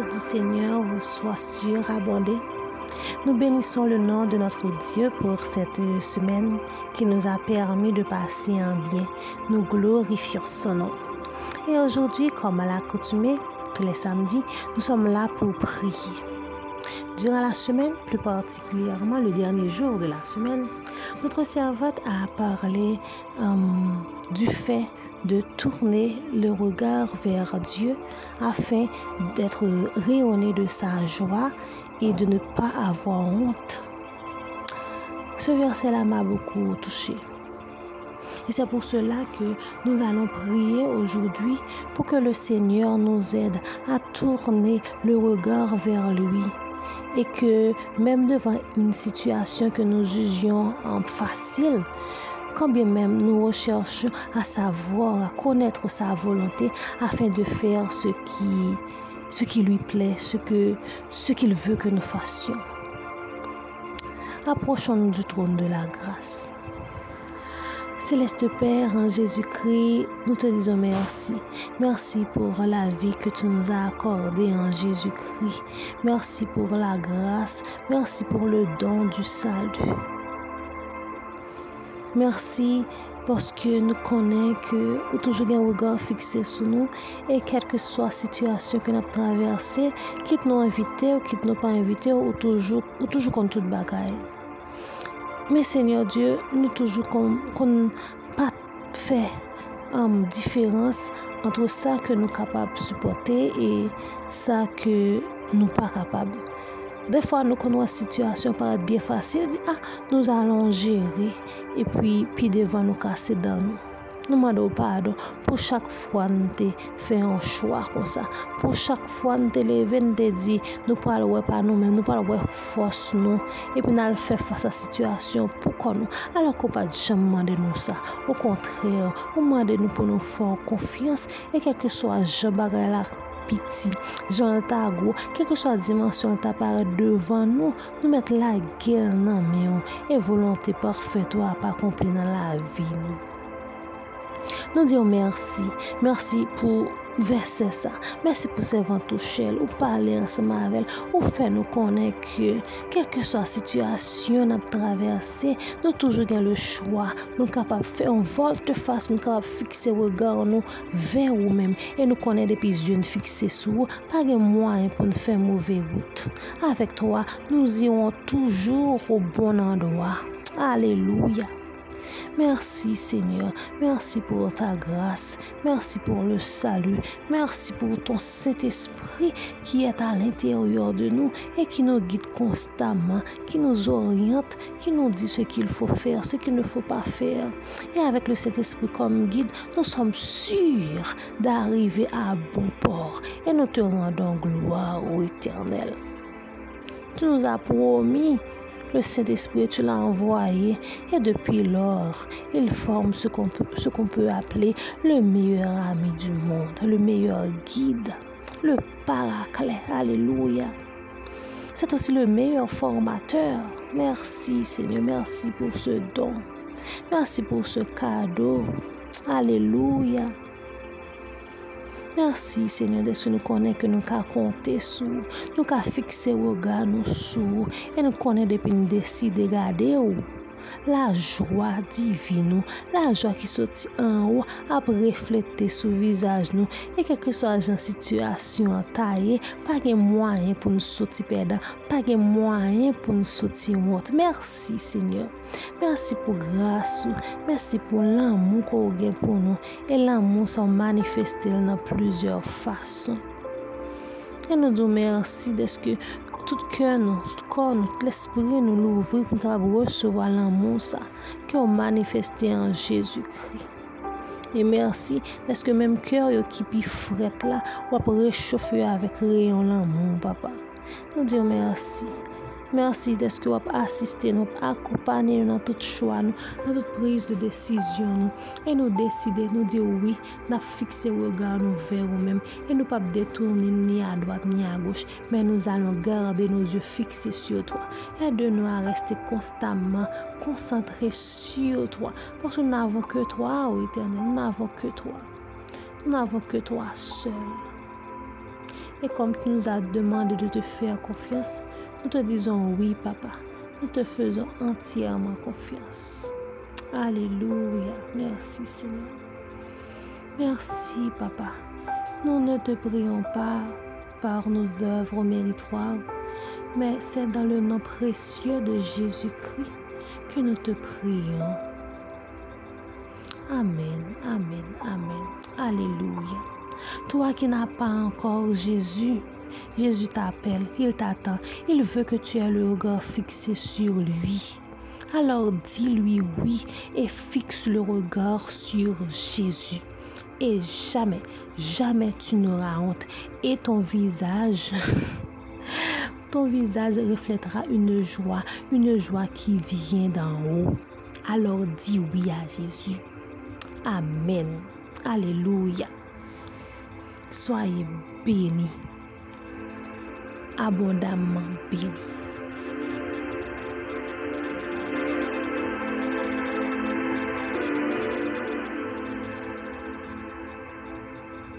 du Seigneur vous soit surabondée. Nous bénissons le nom de notre Dieu pour cette semaine qui nous a permis de passer un bien. Nous glorifions son nom. Et aujourd'hui, comme à l'accoutumée, tous les samedis, nous sommes là pour prier. Durant la semaine, plus particulièrement le dernier jour de la semaine, notre servante a parlé euh, du fait de tourner le regard vers Dieu afin d'être rayonné de sa joie et de ne pas avoir honte. Ce verset-là m'a beaucoup touché. Et c'est pour cela que nous allons prier aujourd'hui pour que le Seigneur nous aide à tourner le regard vers lui. Et que même devant une situation que nous jugions facile, quand bien même nous recherchons à savoir, à connaître sa volonté afin de faire ce qui, lui plaît, ce que, ce qu'il veut que nous fassions. Approchons-nous du trône de la grâce. Céleste Père, en Jésus-Christ, nous te disons merci. Merci pour la vie que tu nous as accordée en Jésus-Christ. Merci pour la grâce. Merci pour le don du salut. Mersi porske nou konen ke ou toujou gen wigan fikse sou nou e kelke swa situasyon ke nap traverse, kit nou invite ou kit nou pa invite ou toujou, ou toujou kon tout bagay. Me Senyor Diyo, nou toujou kon, kon pa fe am um, diferans antre sa ke nou kapab supporte e sa ke nou pa kapab. Defwa nou kon wak situasyon parat biye fasil, di, ah, nou alon jere, e pi pi devan nou kase dan nou. Nou mando pardon pou chak fwa nou te fè an chwa kon sa. Pou chak fwa nou te leve nou te di nou pal wè pa nou men, nou pal wè fos nou. Epi nan l fè fwa sa situasyon pou kon nou. Alò kon pa di jam mande nou sa. Ou kontrè, ou mande nou pou nou fò konfians e kelke so a jè bagay la piti, jan ta gwo, keke swa dimensyon ta pare devan nou, nou met la gel nan meyon, e volante parfet wap akompli nan la vi nou. Nou diyo mersi, mersi pou verse sa. Mersi pou se vantouchel, ou pale ansama avel, ou fe nou konen ke, kelke so a situasyon ap traverse, nou toujou gen le chwa, nou kapap fe, on volte fas, nou kapap fikse regar nou ver ou men, e nou konen depi zyon fikse sou, pa gen mwen pou nou fe mouve wout. Avek towa, nou ziyon toujou ou bon andowa. Aleluya. Merci Seigneur. Merci pour ta grâce. Merci pour le salut. Merci pour ton Saint-Esprit qui est à l'intérieur de nous et qui nous guide constamment, qui nous oriente, qui nous dit ce qu'il faut faire, ce qu'il ne faut pas faire. Et avec le Saint-Esprit comme guide, nous sommes sûrs d'arriver à bon port et nous te rendons gloire au éternel. Tu nous as promis le Saint-Esprit, tu l'as envoyé et depuis lors, il forme ce qu'on peut, peut appeler le meilleur ami du monde, le meilleur guide, le paraclet. Alléluia. C'est aussi le meilleur formateur. Merci Seigneur, merci pour ce don. Merci pour ce cadeau. Alléluia. Mersi, Senyor, de sou nou konen ke nou ka konte sou, nou ka fikse woga nou sou, e nou konen depi nou deside gade ou. la jwa divin nou, la jwa ki soti an ou ap reflete sou vizaj nou, e keke so ajan situasyon an taye, pa gen mwayen pou nou soti pedan, pa gen mwayen pou nou soti mwot. Mersi, Senyor. Mersi pou grasou, mersi pou l'amou ko ou gen pou nou, e l'amou sa manifestel nan pluzyor fason. E nou dou mersi deske Tout kè nou, tout kò nou, tout l'esprit nou louvri pou nou kapab recevoir l'amour sa ki ou manifesté en Jésus-Christ. Et merci, parce que même cœur qui pi frette là, ou après réchauffer avec rayon l'amour, papa. Nous dire merci. Mersi deske wap asiste nou, akopane nou nan tout chwa nou, nan tout prise de desisyon nou. E nou deside, nou di oui, na fikse wogar nou ver ou men. E nou pap detourne ni a doat ni a goch, men nou alon garde nou zye fikse sur toi. E de nou a reste konstanman, konsantre sur toi. Pors nou n'avon ke toi oh ou eternel, nou n'avon ke toi. Nou n'avon ke toi seul. Et comme tu nous as demandé de te faire confiance, nous te disons oui, papa. Nous te faisons entièrement confiance. Alléluia. Merci, Seigneur. Merci, papa. Nous ne te prions pas par nos œuvres méritoires, mais c'est dans le nom précieux de Jésus-Christ que nous te prions. Amen, amen, amen. Alléluia. Toi qui n'as pas encore Jésus, Jésus t'appelle, il t'attend, il veut que tu aies le regard fixé sur lui. Alors dis-lui oui et fixe le regard sur Jésus. Et jamais, jamais tu n'auras honte. Et ton visage, ton visage reflètera une joie, une joie qui vient d'en haut. Alors dis oui à Jésus. Amen. Alléluia. Soyez bénis, abondamment bénis.